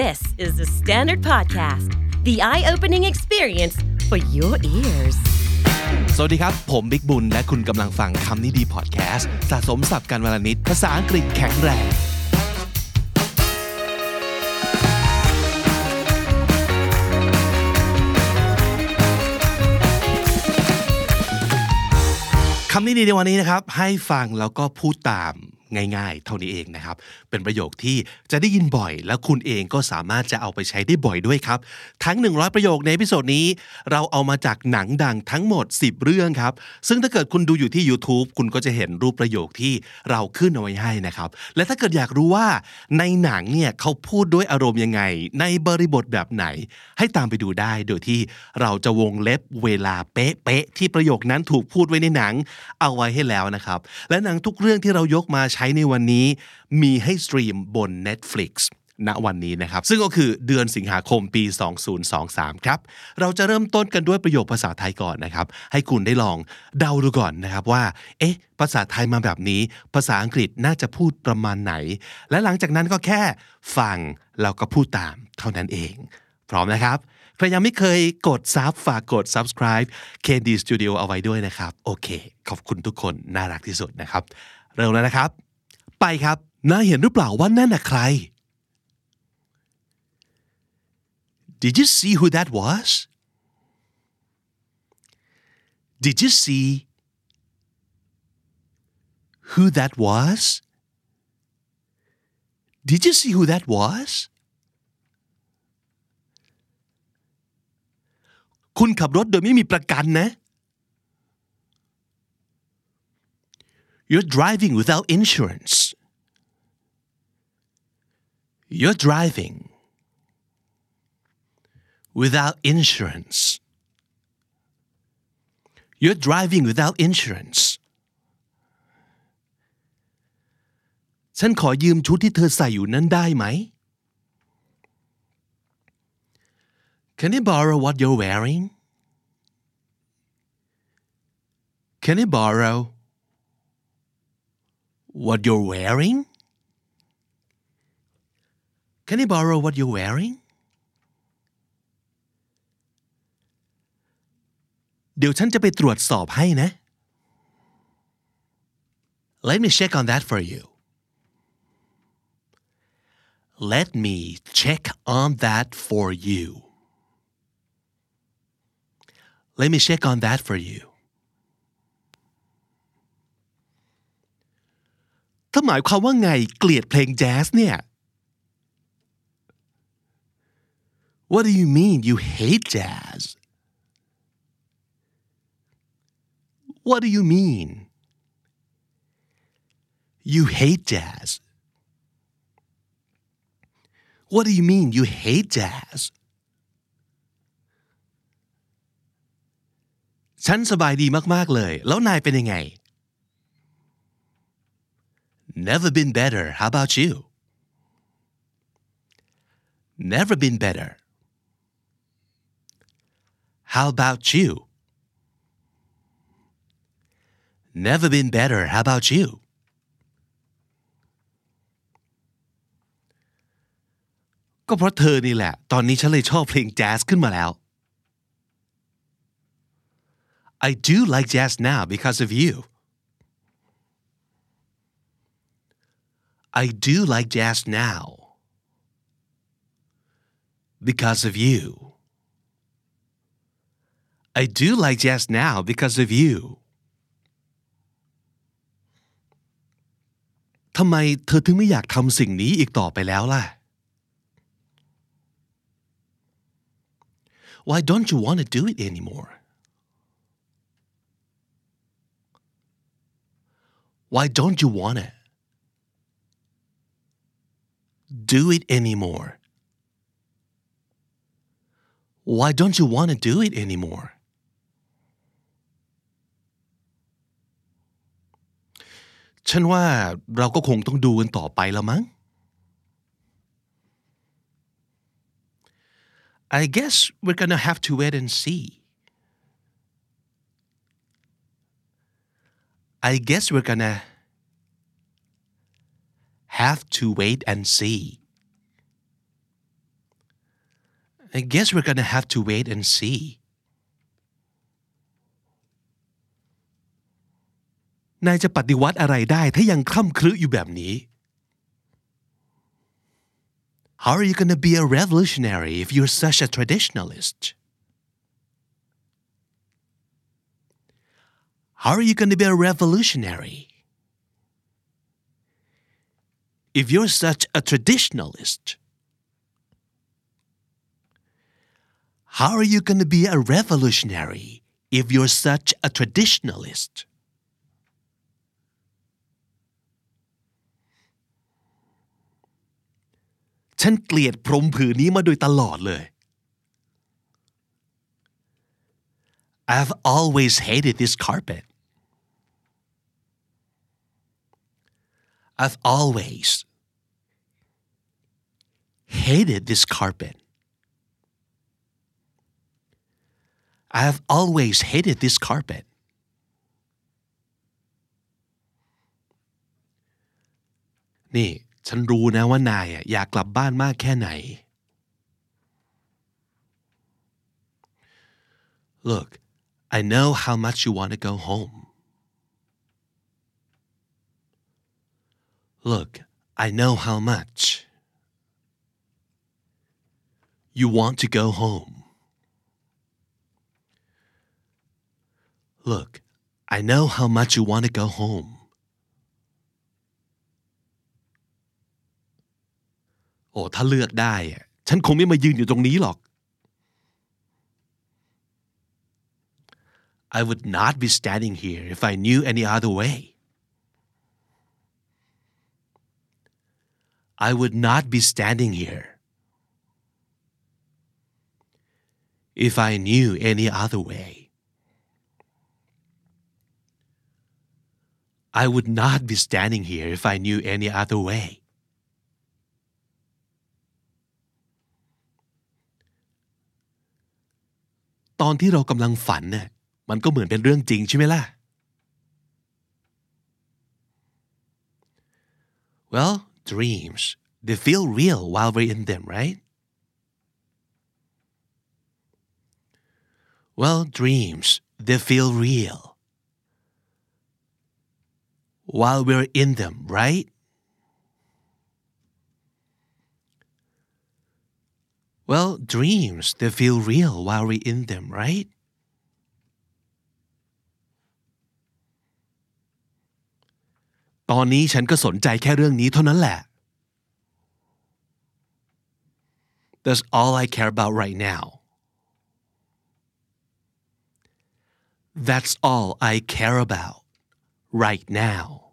This is the Standard Podcast, the eye opening experience for your ears. สวัสดีครับ ผมบิ๊กบุญ และคุณกำลังฟังคำนี้ดีพอดแคสต์สะสมสับกันวลนิดภาษาอังกฤษแข็งแรง คำนี้ดีในวันนี้นะครับ ให้ฟังแล้วก็พูดตาม ง่ายๆ เท่านี้เองนะครับ เป็นประโยคที่จะได้ยินบ่อย แล้วคุณเองก็สามารถจะเอาไปใช้ได้บ่อยด้วยครับ ทั้ง 100 ประโยคในพิโซดนี้ เราเอามาจากหนังดังทั้งหมด 10 เรื่องครับ ซึ่งถ้าเกิดคุณดูอยู่ที่ YouTube คุณก็จะเห็นรูปประโยคที่เราขึ้นเอาไว้ให้นะครับ และถ้าเกิดอยากรู้ว่าในหนังเนี่ยเขาพูดด้วยอารมณ์ยังไง ในบริบทแบบไหน ให้ตามไปดูได้โดยที่เราจะวงเล็บเวลาเป๊ะๆที่ประโยคนั้นถูกพูดไว้ในหนัง เอาไว้ให้แล้วนะครับ และหนังทุกเรื่องที่เรายกมาใช้ในวันนี้มีให้สตรีมบน Netflix ณวันนี้นะครับ ซึ่งก็คือเดือนสิงหาคมปี 2023 ครับ เราจะเริ่มต้นกันด้วยประโยคภาษาไทยก่อนนะครับ ให้คุณได้ลองเดาดูก่อนนะครับว่า เอ๊ะ ภาษาไทยมาแบบนี้ ภาษาอังกฤษน่าจะพูดประมาณไหน และหลังจากนั้นก็แค่ฟังแล้วก็พูดตามเท่านั้นเอง พร้อมนะครับ ใครยังไม่เคยกดซับฝากกด subscribe KD Studio เอาไว้ด้วยนะครับ โอเค ขอบคุณทุกคนน่ารักที่สุดนะครับ เริ่มแล้วนะครับ ไปครับน่าเห็นหรือเปล่าว่านั่นน่ะใคร Did you see who that was? Did you see who that was? Did you see who that was? คุณขับรถโดยไม่มีประกันนะ You're driving without insurance. You're driving without insurance. You're driving without insurance. ฉันขอยืมชุดที่เธอใส่อยู่นั้นได้ไหม Can I borrow what you're wearing? Can I borrow what you're wearing? Can I borrow what you're wearing? เดี๋ยวฉันจะไปตรวจสอบให้นะ Let me check on that for you. Let me check on that for you. Let me check on that for you. ถ้าหมายความว่าไงเกลียดเพลงแจ๊สเนี่ย What do you mean you hate jazz? What do you mean? You hate jazz. What do you mean you hate jazz? ฉันสบายดีมาก ๆ เลย แล้วนายเป็นยังไง Never been better. How about you? Never been better. How about you? Never been better. How about you? ก็เพราะเธอนี่แหละ ตอนนี้ฉันเลยชอบเพลงแจ๊สขึ้นมาแล้ว I do like jazz now because of you. I do like jazz now because of you. I do like jazz now because of you. ทำไมเธอถึงไม่อยากทำสิ่งนี้อีกต่อไปแล้วล่ะ Why don't you want to do it anymore? Why don't you want to do it anymore? Why don't you want to do it anymore? ฉันว่าเราก็คงต้องดูกันต่อไปแล้วมั้ง I guess we're gonna have to wait and see. I guess we're gonna have to wait and see. I guess we're gonna have to wait and see นายจะปฏิวัติอะไรได้ถ้ายังคล่ำครึอยู่แบบนี้ How are you gonna be a revolutionary if you're such a traditionalist How are you gonna be a revolutionary if you're such a traditionalist How are you going to be a revolutionary if you're such a traditionalist? ฉันเกลียดพรมผืนนี้มาโดยตลอดเลย I've always hated this carpet. I've always hated this carpet. I have always hated this carpet. นี่ ฉันรู้นะว่านายอยากกลับบ้านมากแค่ไหน Look I know how much you want to go home Look I know how much you want to go home Look, I know how much you want to go home. โอ้ถ้าเลือกได้ ฉันคงไม่มายืนอยู่ตรงนี้หรอก I would not be standing here if I knew any other way. I would not be standing here if I knew any other way. I would not be standing here if I knew any other way. ตอนที่เรากำลังฝันเนี่ยมันก็เหมือนเป็นเรื่องจริงใช่ไหมล่ะ Well, dreams, they feel real while we're in them, right? Well, dreams, they feel real while we're in them, right? Well, dreams, they feel real while we're in them, right? That's all I care about right now. That's all I care about right now.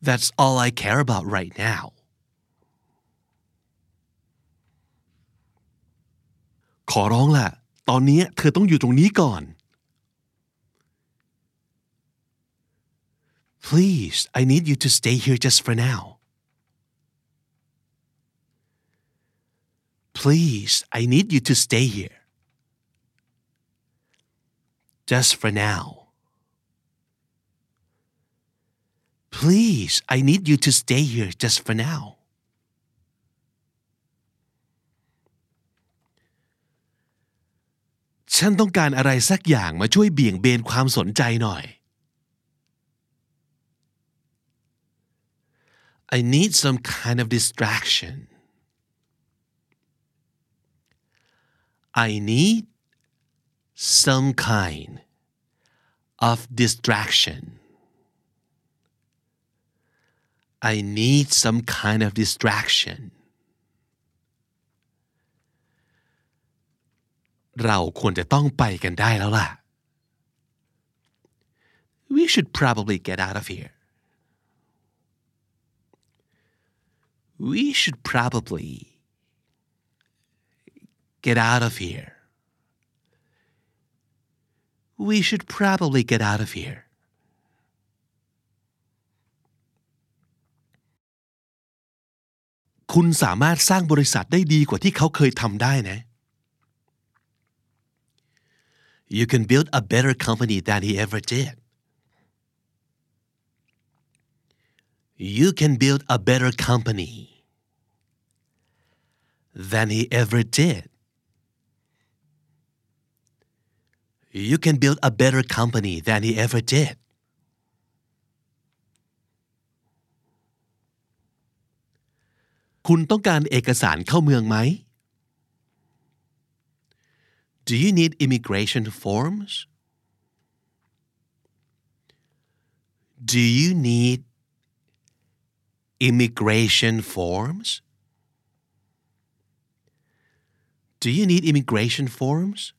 That's all I care about right now. ขอร้องล่ะ ตอนนี้เธอต้องอยู่ตรงนี้ก่อน Please I need you to stay here just for now Please I need you to stay here just for now Please I need you to stay here just for now ฉันต้องการอะไรสักอย่างมาช่วยเบี่ยงเบนความสนใจหน่อย I need some kind of distraction I need some kind of distraction I need some kind of distraction เราควรจะต้องไปกันได้แล้วล่ะ We should probably get out of here We should probably get out of here We should probably get out of here คุณสามารถสร้างบริษัทได้ดีกว่าที่เขาเคยทำได้นะ You can build a better company than he ever did. You can build a better company than he ever did. You can build a better company than he ever did. คุณต้องการเอกสารเข้าเมืองไหม Do you need immigration forms? Do you need immigration forms? Do you need immigration forms?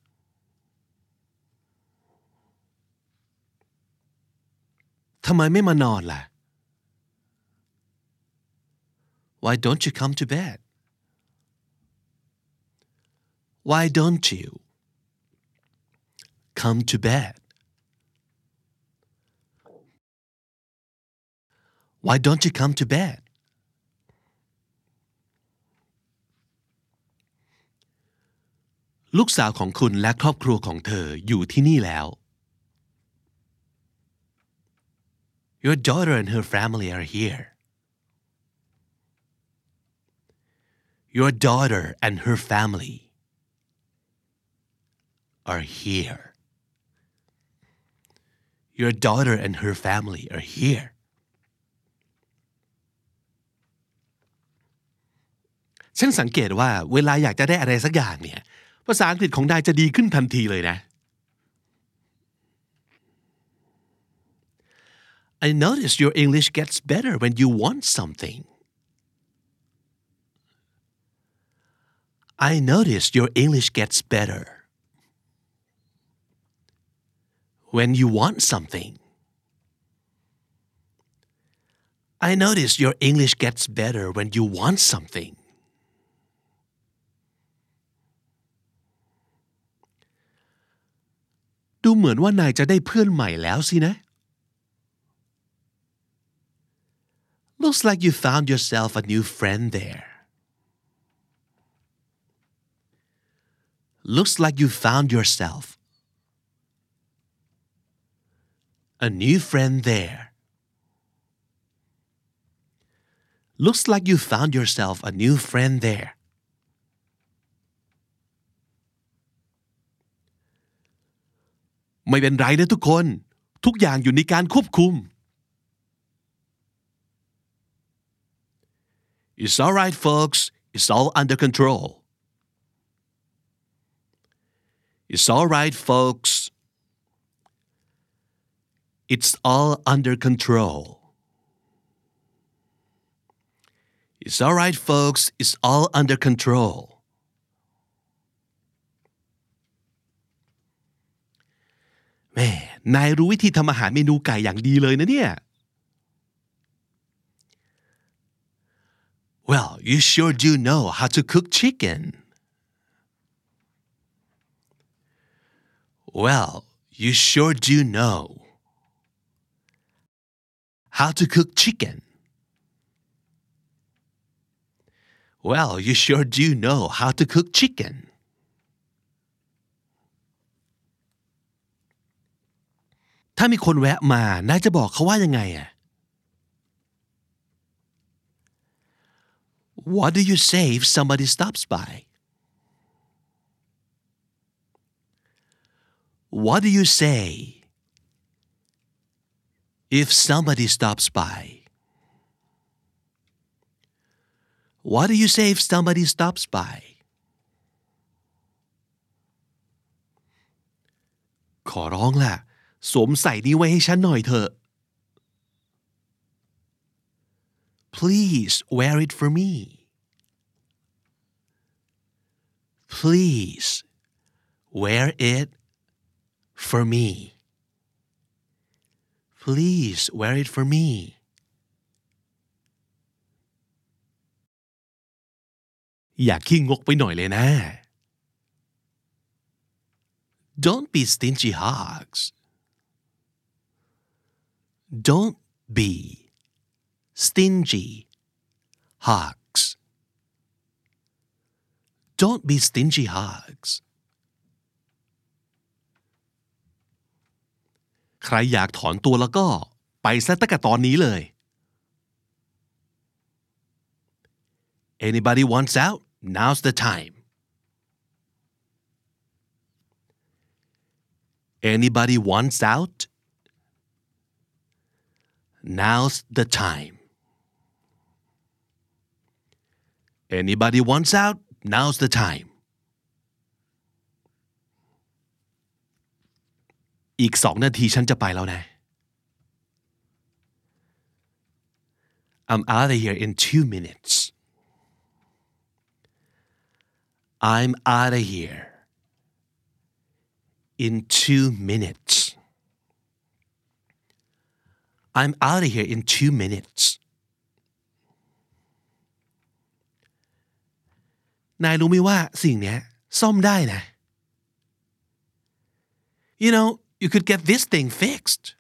Why don't you come to bed? Why don't you? come to bed? Why don't you come to bed? ลูกสาวของคุณและครอบครัวของเธออยู่ที่นี่แล้ว Your daughter and her family are here. Your daughter and her family are here. Your daughter and her family are here. ฉันสังเกตว่าเวลาอยากจะได้อะไรสักอย่างเนี่ย ภาษาอังกฤษของนายจะดีขึ้นทันทีเลยนะ I notice your English gets better when you want something. I notice your English gets better when you want something. I notice your English gets better when you want something. Looks like you found yourself a new friend there. Looks like you found yourself a new friend there. Looks like you found yourself a new friend there. ไม่เป็นไรนะทุกคน ทุกอย่างอยู่ในการควบคุม It's all right folks It's all under control It's all right folks It's all under control. It's all right, folks. It's all under control. Man, Well, you sure do know how to cook chicken. Well, you sure do know how to cook chicken. Well, you sure do know how to cook chicken. What do you say if somebody stops by? What do you say if somebody stops by? What do you say if somebody stops by? ขอร้องล่ะ สวมใส่นี้ไว้ให้ฉันหน่อยเถอะ Please wear it for me Please wear it for me Please wear it for me. do Don't be stingy hogs. Don't be stingy hogs. Don't be stingy hogs. ใครอยากถอนตัวแล้วก็ไปซะตั้งแต่ตอนนี้เลย Anybody wants out now's the time anybody wants out now's the time anybody wants out now's the time อีกสองนาทีฉันจะไปแล้วนะ I'm out of here in two minutes I'm out of here in two minutes I'm out of here in two minutes นายรู้ไหมว่าสิ่งนี้ซ่อมได้นะ You know you could get this thing fixed.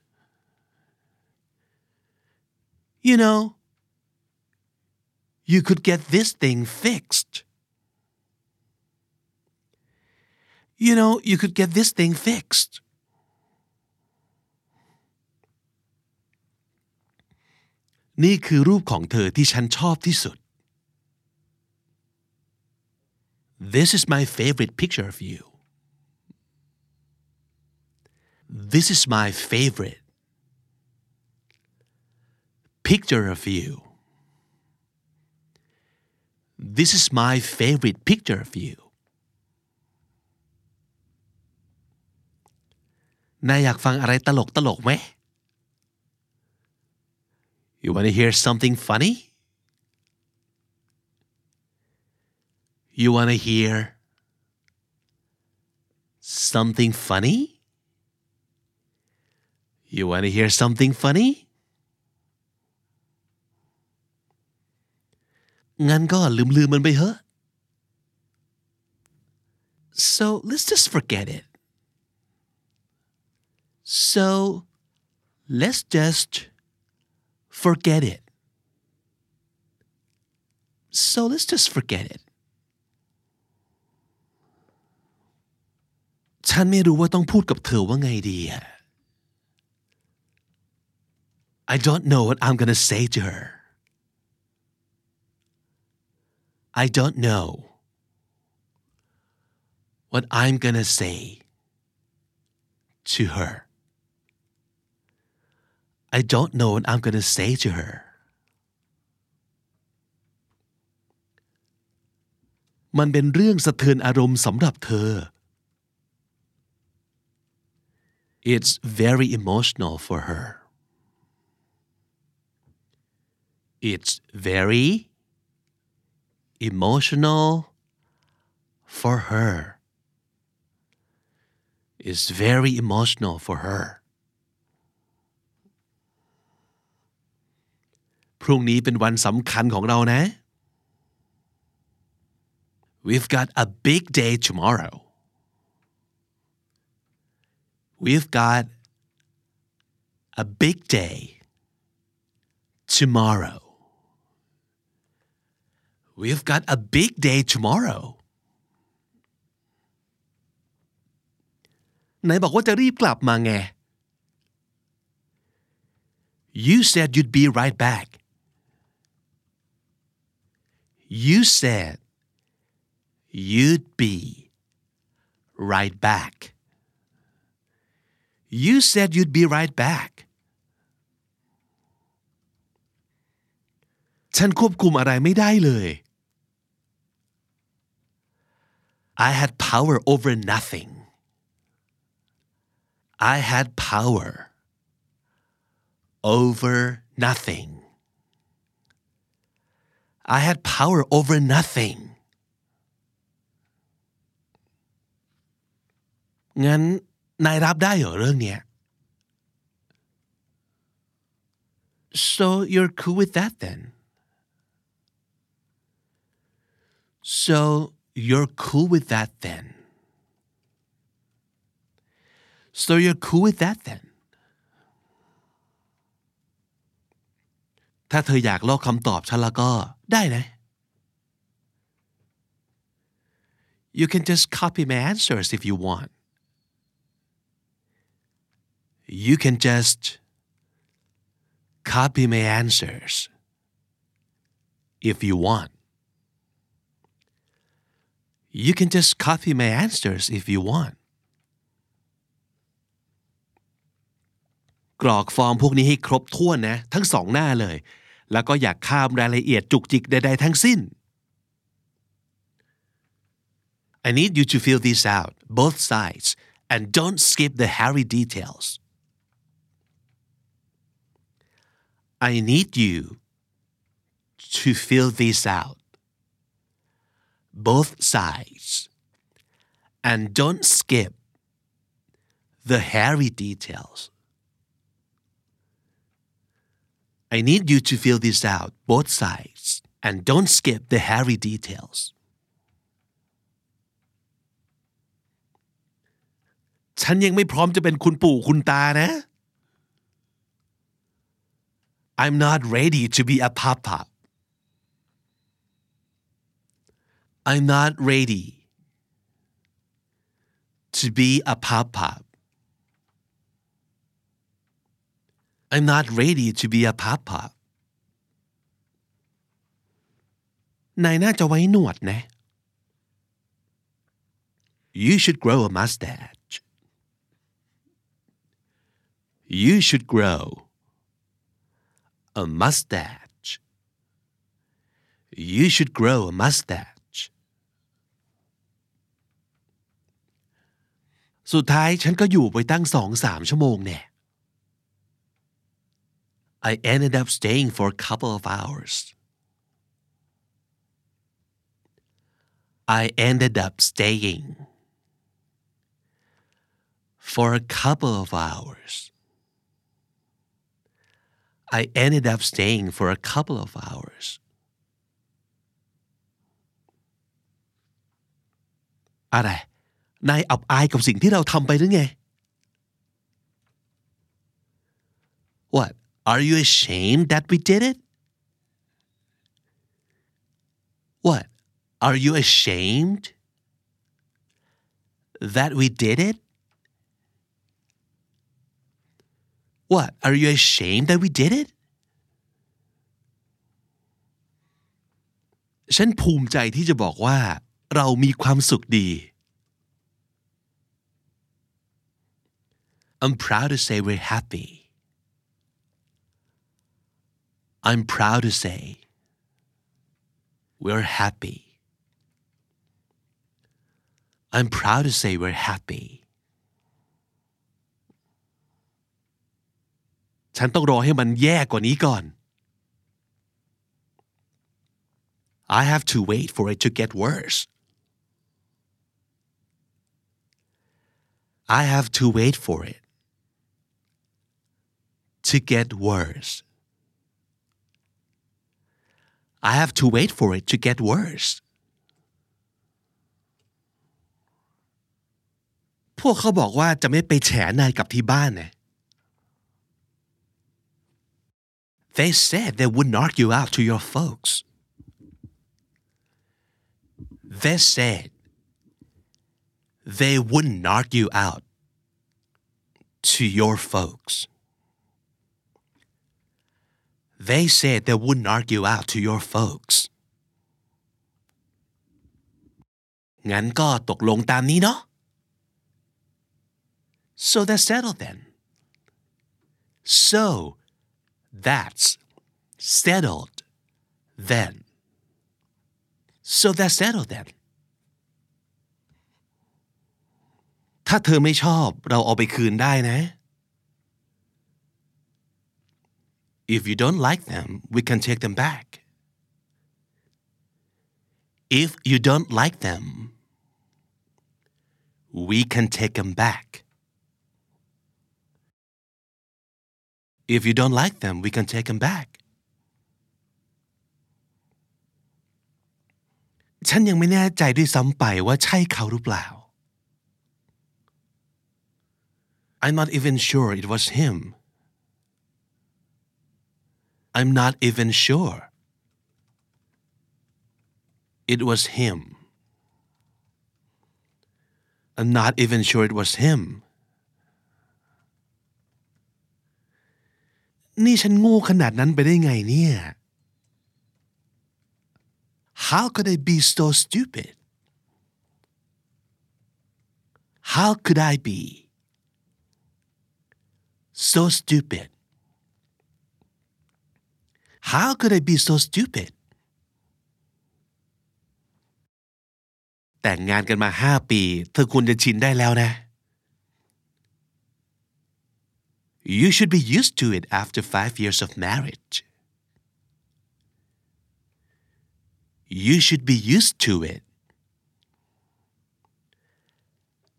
You know, you could get this thing fixed. You know, you could get this thing fixed. This is my favorite picture of you This is my favorite picture of you This is my favorite picture of you นายอยากฟังอะไรตลกตลกไหม You want to hear something funny? You want to hear something funny? You want to hear something funny? งั้นก็ลืมๆมันไปเถอะ So let's just forget it. So let's just forget it. So let's just forget it. ฉันไม่รู้ว่าต้องพูดกับเธอว่าไงดีอะ I don't know what I'm gonna say to her. I don't know what I'm gonna say to her. I don't know what I'm gonna say to her. มันเป็นเรื่องสะเทือนอารมณ์สำหรับเธอ It's very emotional for her. It's very emotional for her. It's very emotional for her. พรุ่งนี้เป็นวันสำคัญของเรานะ We've got a big day tomorrow. We've got a big day tomorrow. We've got a big day tomorrow. ไหนบอกว่าจะรีบกลับมาไง You said you'd be right back. You said you'd be right back. You said you'd be right back. ฉันควบคุมอะไรไม่ได้เลย I had power over nothing. I had power over nothing. I had power over nothing. งั้นนายรับได้เหรอเรื่องเนี้ย So you're cool with that then? So you're cool with that then? So you're cool with that then? ถ้าเธออยากลอกคำตอบฉันแล้วก็ได้นะ You can just copy my answers if you want. You can just copy my answers if you want. You can just copy my answers if you want กรอกฟอร์มพวกนี้ให้ครบถ้วนนะ ทั้งสองหน้าเลย แล้วก็อยากข้ามรายละเอียดจุกจิกใดๆทั้งสิ้น I need you to fill this out both sides and don't skip the hairy details I need you to fill this out both sides and don't skip the hairy details I need you to fill this out both sides and don't skip the hairy details ฉันยังไม่พร้อมจะเป็นคุณปู่คุณตานะ I'm not ready to be a papa I'm not ready to be a papa I'm not ready to be a papa นายน่าจะไว้หนวดนะ You should grow a mustache You should grow a mustache You should grow a mustache สุดท้ายฉันก็อยู่ไปตั้งสองสามชั่วโมงเนี่ย I ended up staying for a couple of hours. I ended up staying for a couple of hours. I ended up staying for a couple of hours. อะไร นายอับอายกับสิ่งที่เราทำไปหรือไง What Are you ashamed that we did it? What? Are you ashamed that we did it? What? Are you ashamed that we did it? ฉันภูมิใจที่จะบอกว่า เรามีความสุขดี I'm proud to say we're happy. I'm proud to say we're happy. I'm proud to say we're happy. ฉันต้องรอให้มันแย่กว่านี้ก่อน I have to wait for it to get worse. I have to wait for it to get worse. I have to wait for it to get worse. พวกเขาบอกว่าจะไม่ไปแฉนายกับที่บ้านนะ They said they wouldn't argue out to your folks. They said they wouldn't argue out to your folks. They said they wouldn't argue out to your folks. งั้นก็ตกลงตามนี้เนาะ So that's settled then. So that's settled then. So that's settled then. ถ้าเธอไม่ชอบเราเอาไปคืนได้นะ If you don't like them, we can take them back. If you don't like them, we can take them back. If you don't like them, we can take them back. ฉันยังไม่แน่ใจด้วยซ้ำไปว่าใช่เขาหรือเปล่า I'm not even sure it was him. I'm not even sure. It was him. I'm not even sure it was him. นี่ฉันโง่ขนาดนั้นไปได้ไงเนี่ย How could I be so stupid? how could I be so stupid how could I be so stupid แต่งงานกันมาห้าปี เธอควรจะชินได้แล้วนะ You should be used to it after five years of marriage. You should be used to it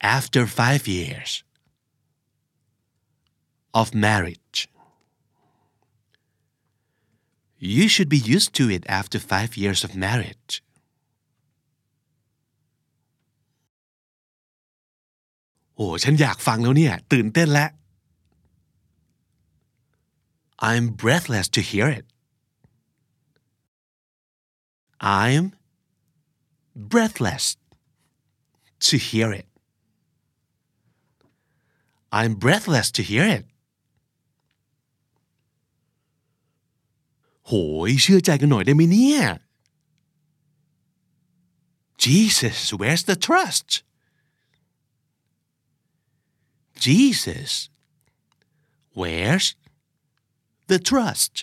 after five years of marriage. You should be used to it after five years of marriage. Oh, i I'm breathless to hear it. I'm breathless to hear it. I'm breathless to hear it. โหยเชื่อใจกันหน่อยได้ไหมเนี่ย Jesus where's the trust Jesus where's the trust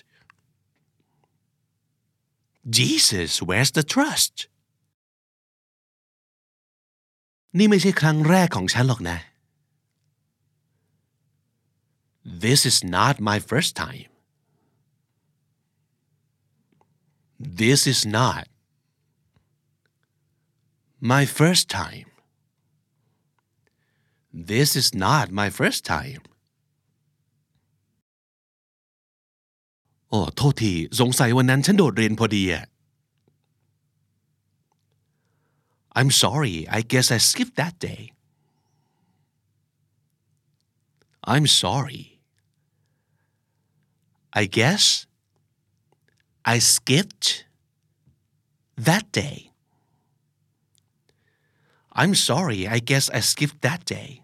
Jesus where's the trust นี่ไม่ใช่ครั้งแรกของฉันหรอกนะ This is not my first time This is not my first time. This is not my first time. โอ้โทษที สงสัยวันนั้นฉันโดดเรียนพอดีอะ I'm sorry I guess I skipped that day I'm sorry I guess I skipped that day. I'm sorry, I guess I skipped that day.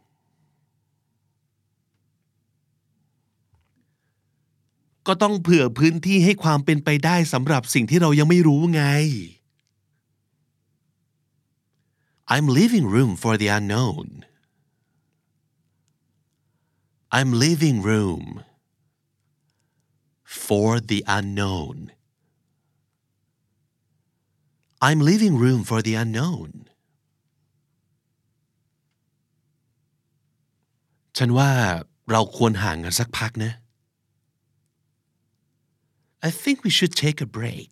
ก็ต้องเผื่อพื้นที่ให้ความเป็นไปได้สำหรับสิ่งที่เรายังไม่รู้ไง I'm leaving room for the unknown. I'm leaving room for the unknown. I'm leaving room for the unknown ฉันว่าเราควรห่างกันสักพักนะ I think we should take a break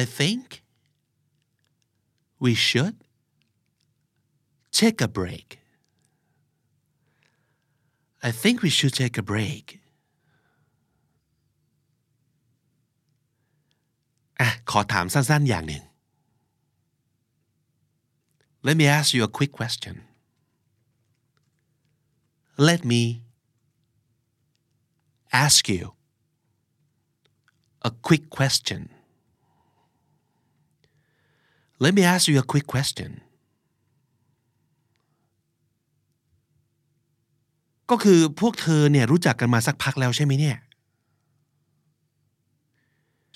I think we should take a break I think we should take a break อะขอถามสั้นๆอย่างหนึ่ง Let me ask you a quick question Let me ask you a quick question Let me ask you a quick question ก็คือพวกเธอเนี่ยรู้จักกันมาสักพักแล้วใช่ไหมเนี่ย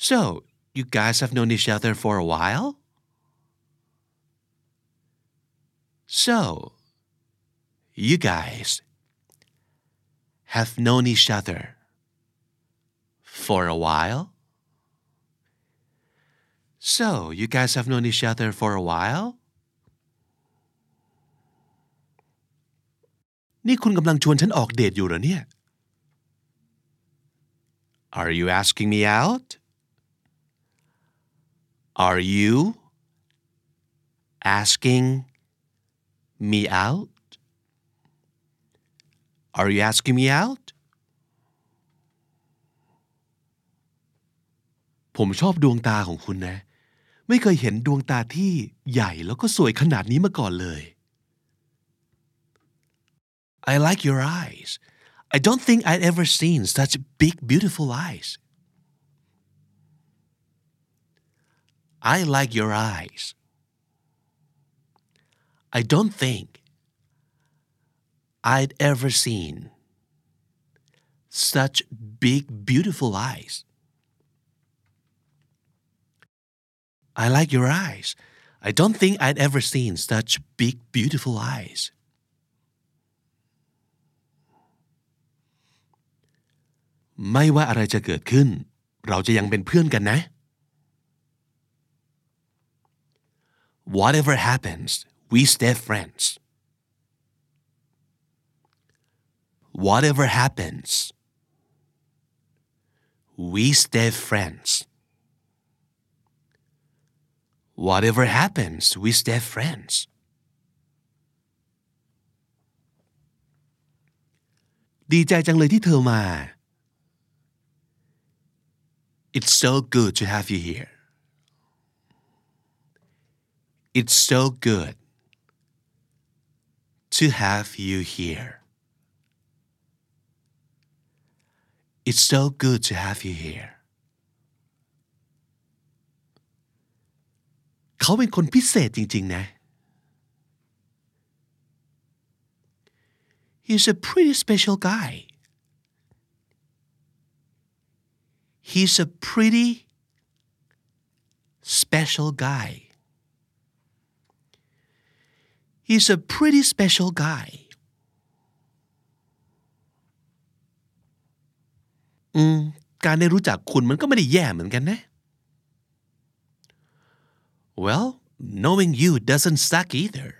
So you guys have known each other for a while? So, you guys have known each other for a while? So, you guys have known each other for a while? นี่คุณกำลังชวนฉันออกเดทอยู่เหรอเนี่ย Are you asking me out? Are you asking me out? Are you asking me out? ผมชอบดวงตาของคุณนะ ไม่เคยเห็นดวงตาที่ใหญ่แล้วก็สวยขนาดนี้มาก่อนเลย I like your eyes. I don't think I'd ever seen such big, beautiful eyes. I like your eyes. I don't think I'd ever seen such big, beautiful eyes. I like your eyes. I don't think I'd ever seen such big beautiful eyes ไม่ว่าอะไรจะเกิดขึ้น เราจะยังเป็นเพื่อนกันนะ whatever happens we stay friends. Whatever happens we stay friends. Whatever happens we stay friends. It's so good to have you here. It's so good to have you here. It's so good to have you here. เขาเป็นคนพิเศษจริงๆนะ He's a pretty special guy. He's a pretty special guy. He's a pretty special guy. อืม การได้รู้จักคุณมันก็ไม่ได้แย่เหมือนกันนะ Well knowing you doesn't suck either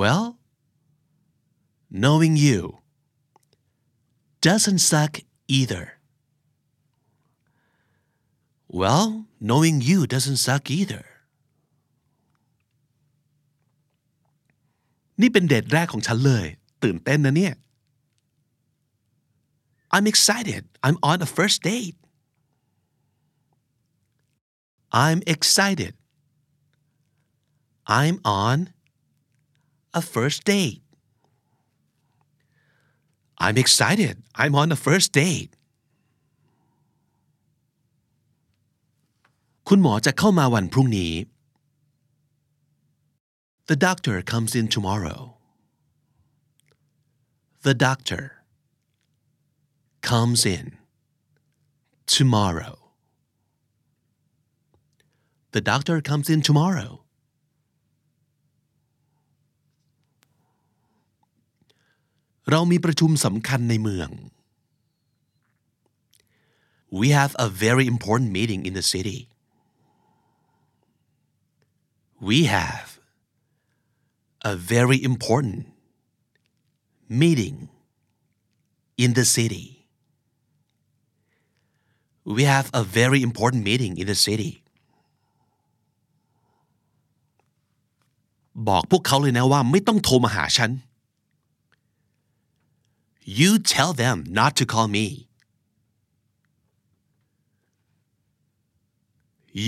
Well knowing you doesn't suck either. Well, knowing you doesn't suck either. นี่เป็นเดทแรกของฉันเลย ตื่นเต้นนะเนี่ย I'm excited. I'm on a first date. I'm excited. I'm on a first date. I'm excited. I'm on the first date. คุณหมอจะเข้ามาวันพรุ่งนี้ The doctor comes in tomorrow. The doctor comes in tomorrow. The doctor comes in tomorrow. We have a very important meeting in the city. We have a very important meeting in the city. We have a very important meeting in the city. บอกพวกเขาเลยนะว่าไม่ต้องโทรมาหาฉัน You tell them not to call me.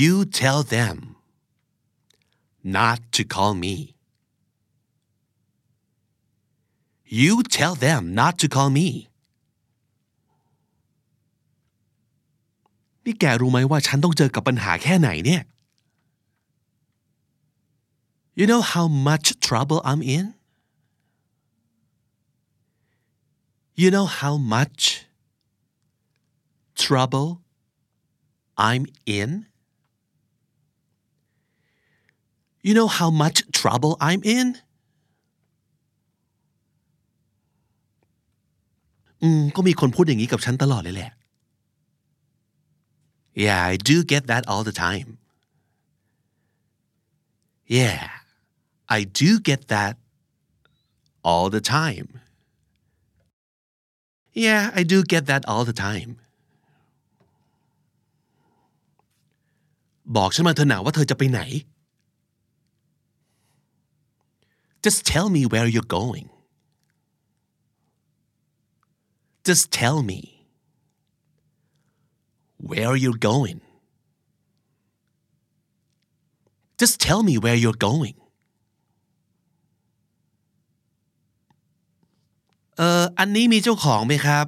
You tell them not to call me. You tell them not to call me. นี่แกรู้ไหมว่าฉันต้องเจอกับปัญหาแค่ไหนเนี่ย You know how much trouble I'm in? You know how much trouble I'm in? You know how much trouble I'm in? อืมก็มีคนพูดอย่างนี้กับฉันตลอดเลยแหละ Yeah I do get that all the time Yeah I do get that all the time Yeah I do get that all the time บอกฉันมาเถอะหนาว่าเธอจะไปไหน Just tell me where you're going Just tell me where you're going Just tell me where you're going เอ่อ อันนี้มีเจ้าของไหมครับ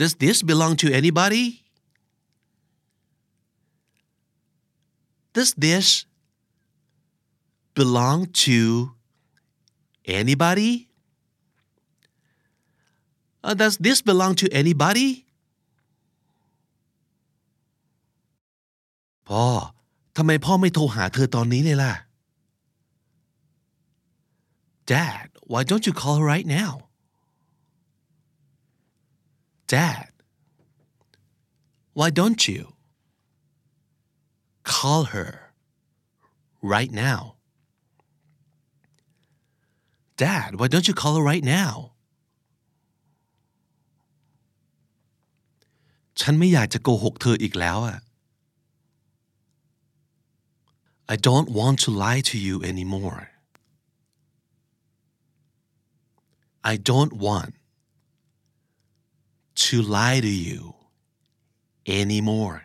Does this belong to anybody Does this belong to anybody Uh, does this belong to anybody พ่อทำไมพ่อไม่โทรหาเธอตอนนี้เลยล่ะ Dad why don't you call her right now Dad why don't you call her right now Dad why don't you call her right now ฉันไม่อยากจะโกหกเธออีกแล้วอะ I don't want to lie to you anymore I don't want to lie to you anymore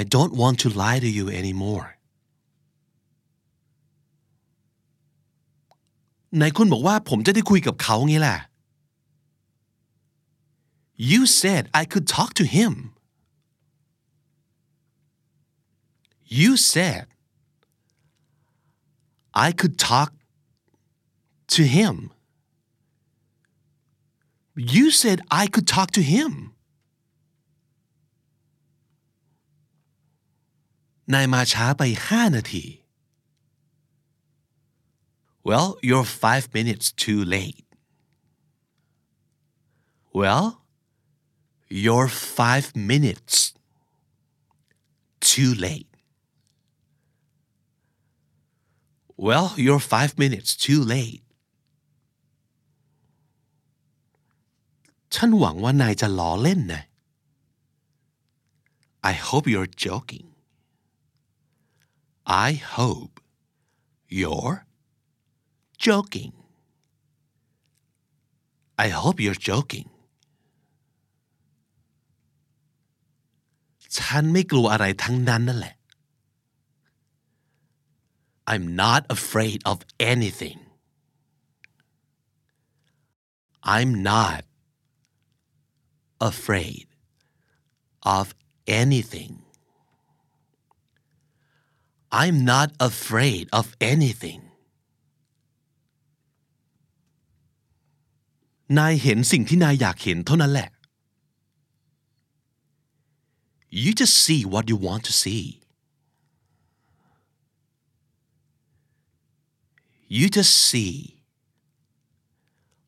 I don't want to lie to you anymore ไหนคุณบอกว่าผมจะได้คุยกับเขางี้แหละ You said I could talk to him. You said I could talk to him. You said I could talk to him. นายมาช้าไปห้านาที Well, you're five minutes too late. Well, you're five minutes too late. Well, you're five minutes too late. ฉันหวังว่านายจะล้อเล่นนะ I hope you're joking. I hope you're joking. I hope you're joking. ฉันไม่กลัวอะไรทั้งนั้นนั่นแหละ I'm not afraid of anything. I'm not afraid of anything. I'm not afraid of anything. นายเห็นสิ่งที่นายอยากเห็นเท่านั้นแหละ You just see what you want to see. You just see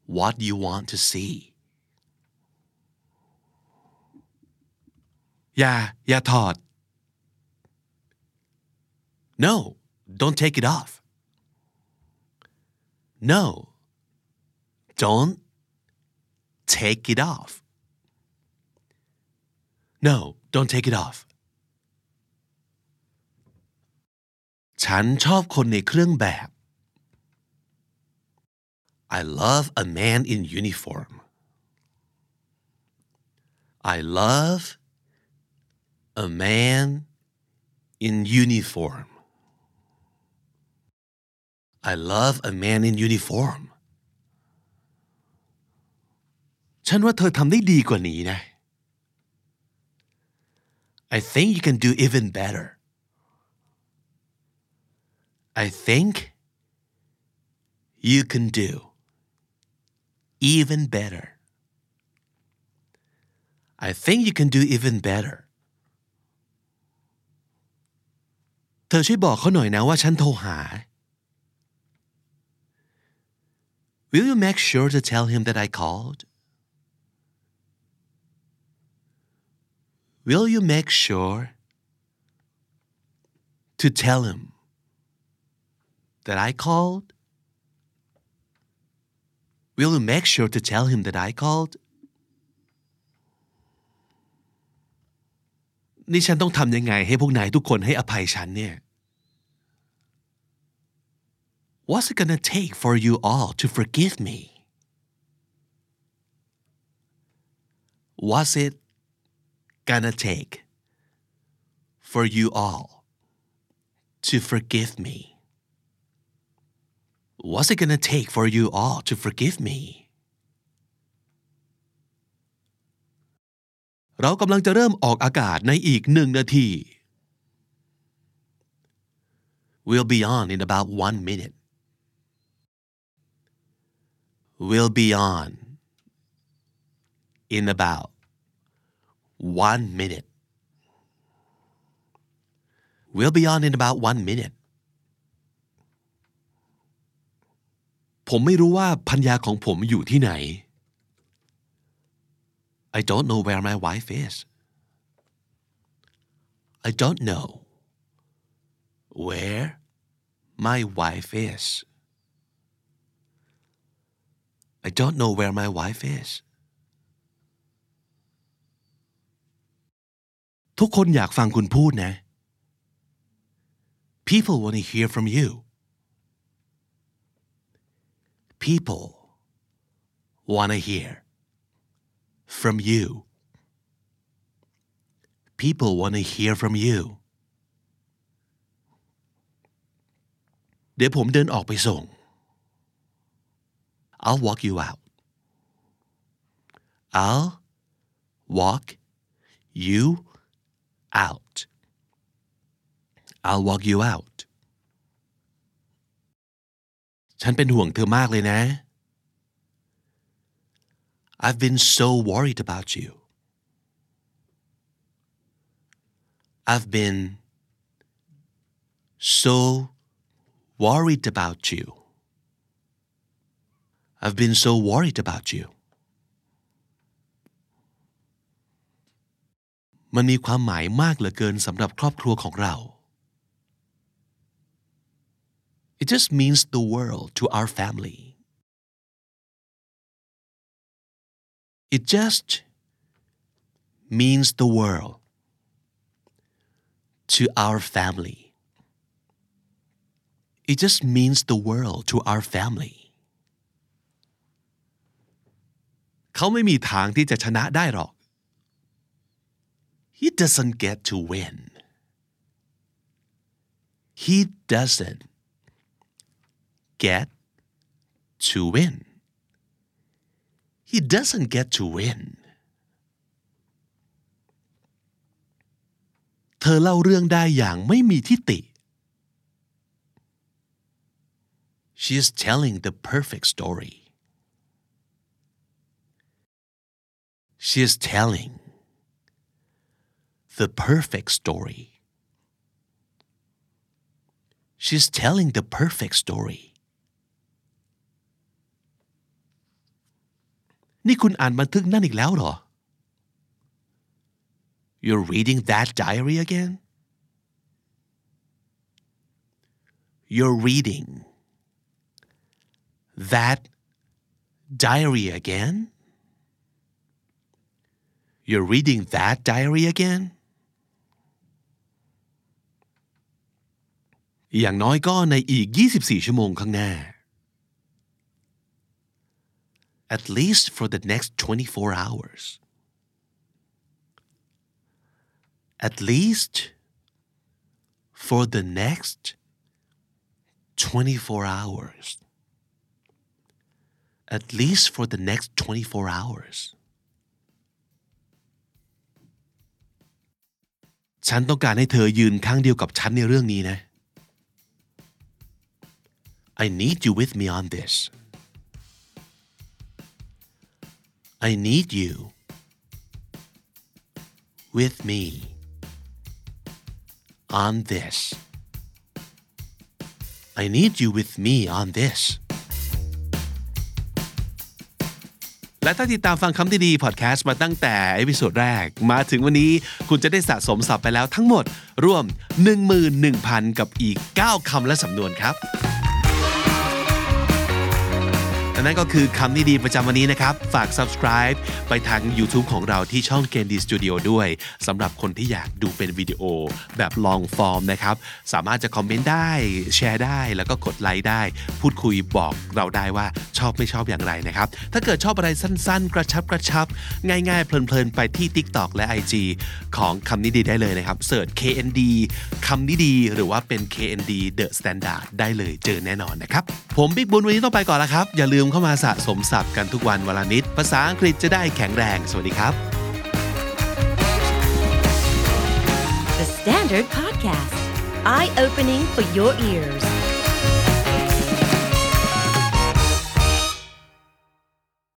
what you want to see. อย่าอย่าถอด No don't take it off No don't take it off No don't take it off ฉันชอบคนในเครื่องแบบ I love a man in uniform I love a man in uniform I love a man in uniform ฉันว่าเธอทำได้ดีกว่านี้นะ I think you can do even better I think you can do even better I think you can do even better เธอช่วยบอกเขาหน่อยนะว่าฉันโทรหา Will you make sure to tell him that I called? Will you make sure to tell him that I called? Will you make sure to tell him that I called? นี่ฉันต้องทำยังไงให้พวกนายทุกคนให้อภัยฉันเนี่ย What's it gonna take for you all to forgive me? What's it gonna take for you all to forgive me? What's it gonna take for you all to forgive me? เรากำลังจะเริ่มออกอากาศในอีกหนึ่งนาที We'll be on in about one minute. We'll be on in about one minute. We'll be on in about one minute ผมไม่รู้ว่าพันยาของผมอยู่ที่ไหน I don't know where my wife is I don't know where my wife is I don't know where my wife is ทุกคนอยากฟังคุณพูดนะ People want to hear from you People want to hear from you People want to hear from you เดี๋ยวผมเดินออกไปส่ง I'll walk you out I'll walk you out I'll walk you out ฉันเป็นห่วงเธอมากเลยนะ I've been so worried about you I've been so worried about you I've been so worried about you มันมีความหมายมากเหลือเกินสำหรับครอบครัวของเรา It just means the world to our family It just means the world to our family It just means the world to our family เขาไม่มีทางที่จะชนะได้หรอก He doesn't get to win. He doesn't get to win. He doesn't get to win. เธอเล่าเรื่องได้อย่างไม่มีทิฏฐิ She is telling the perfect story. She is telling the perfect story. She's telling the perfect story. นี่คุณอ่านบันทึกนั่นอีกแล้วเหรอ You're reading that diary again? You're reading that diary again? You're reading that diary again? อย่างน้อยก็ในอีก 24 ชั่วโมงข้างหน้า at least for the next 24 hours at least for the next 24 hours at least for the next 24 hours ฉันต้องการให้เธอยืนข้างเดียวกับฉันในเรื่องนี้นะ I need you with me on this. I need you with me on this. I need you with me on this. และถ้าติดตามฟังคำดีๆพอดแคสต์มาตั้งแต่เอพิโซดแรก มาถึงวันนี้คุณจะได้สะสมศัพท์ไปแล้วทั้งหมด รวม 11,000 กับอีก 9 คำและสำนวนครับ นั่นก็คือคำนี้ดีประจำวันนี้นะครับ ฝาก subscribe ไปทาง YouTube ของเราที่ช่อง Candy Studio ด้วยสำหรับคนที่อยากดูเป็นวิดีโอแบบ long form นะครับ สามารถจะคอมเมนต์ได้แชร์ได้ แล้วก็กดไลค์ได้ พูดคุยบอกเราได้ว่าชอบไม่ชอบอย่างไรนะครับ ถ้าเกิดชอบอะไรสั้นๆ กระชับกระชับ ง่ายๆ เพลินๆ ไปที่ TikTok และ IG ของคำนี้ดีได้เลยนะครับเสิร์ช KND คำนี้ดีหรือว่าเป็น KND The Standard ได้เลยเจอแน่นอนนะครับผมบิ๊กบุญวันนี้ต้องไปก่อนแล้วครับอย่าลืมเข้ามาสะสมศัพท์กันทุกวันวันละนิด ภาษาอังกฤษจะได้แข็งแรง สวัสดีครับ The Standard Podcast, eye opening for your ears.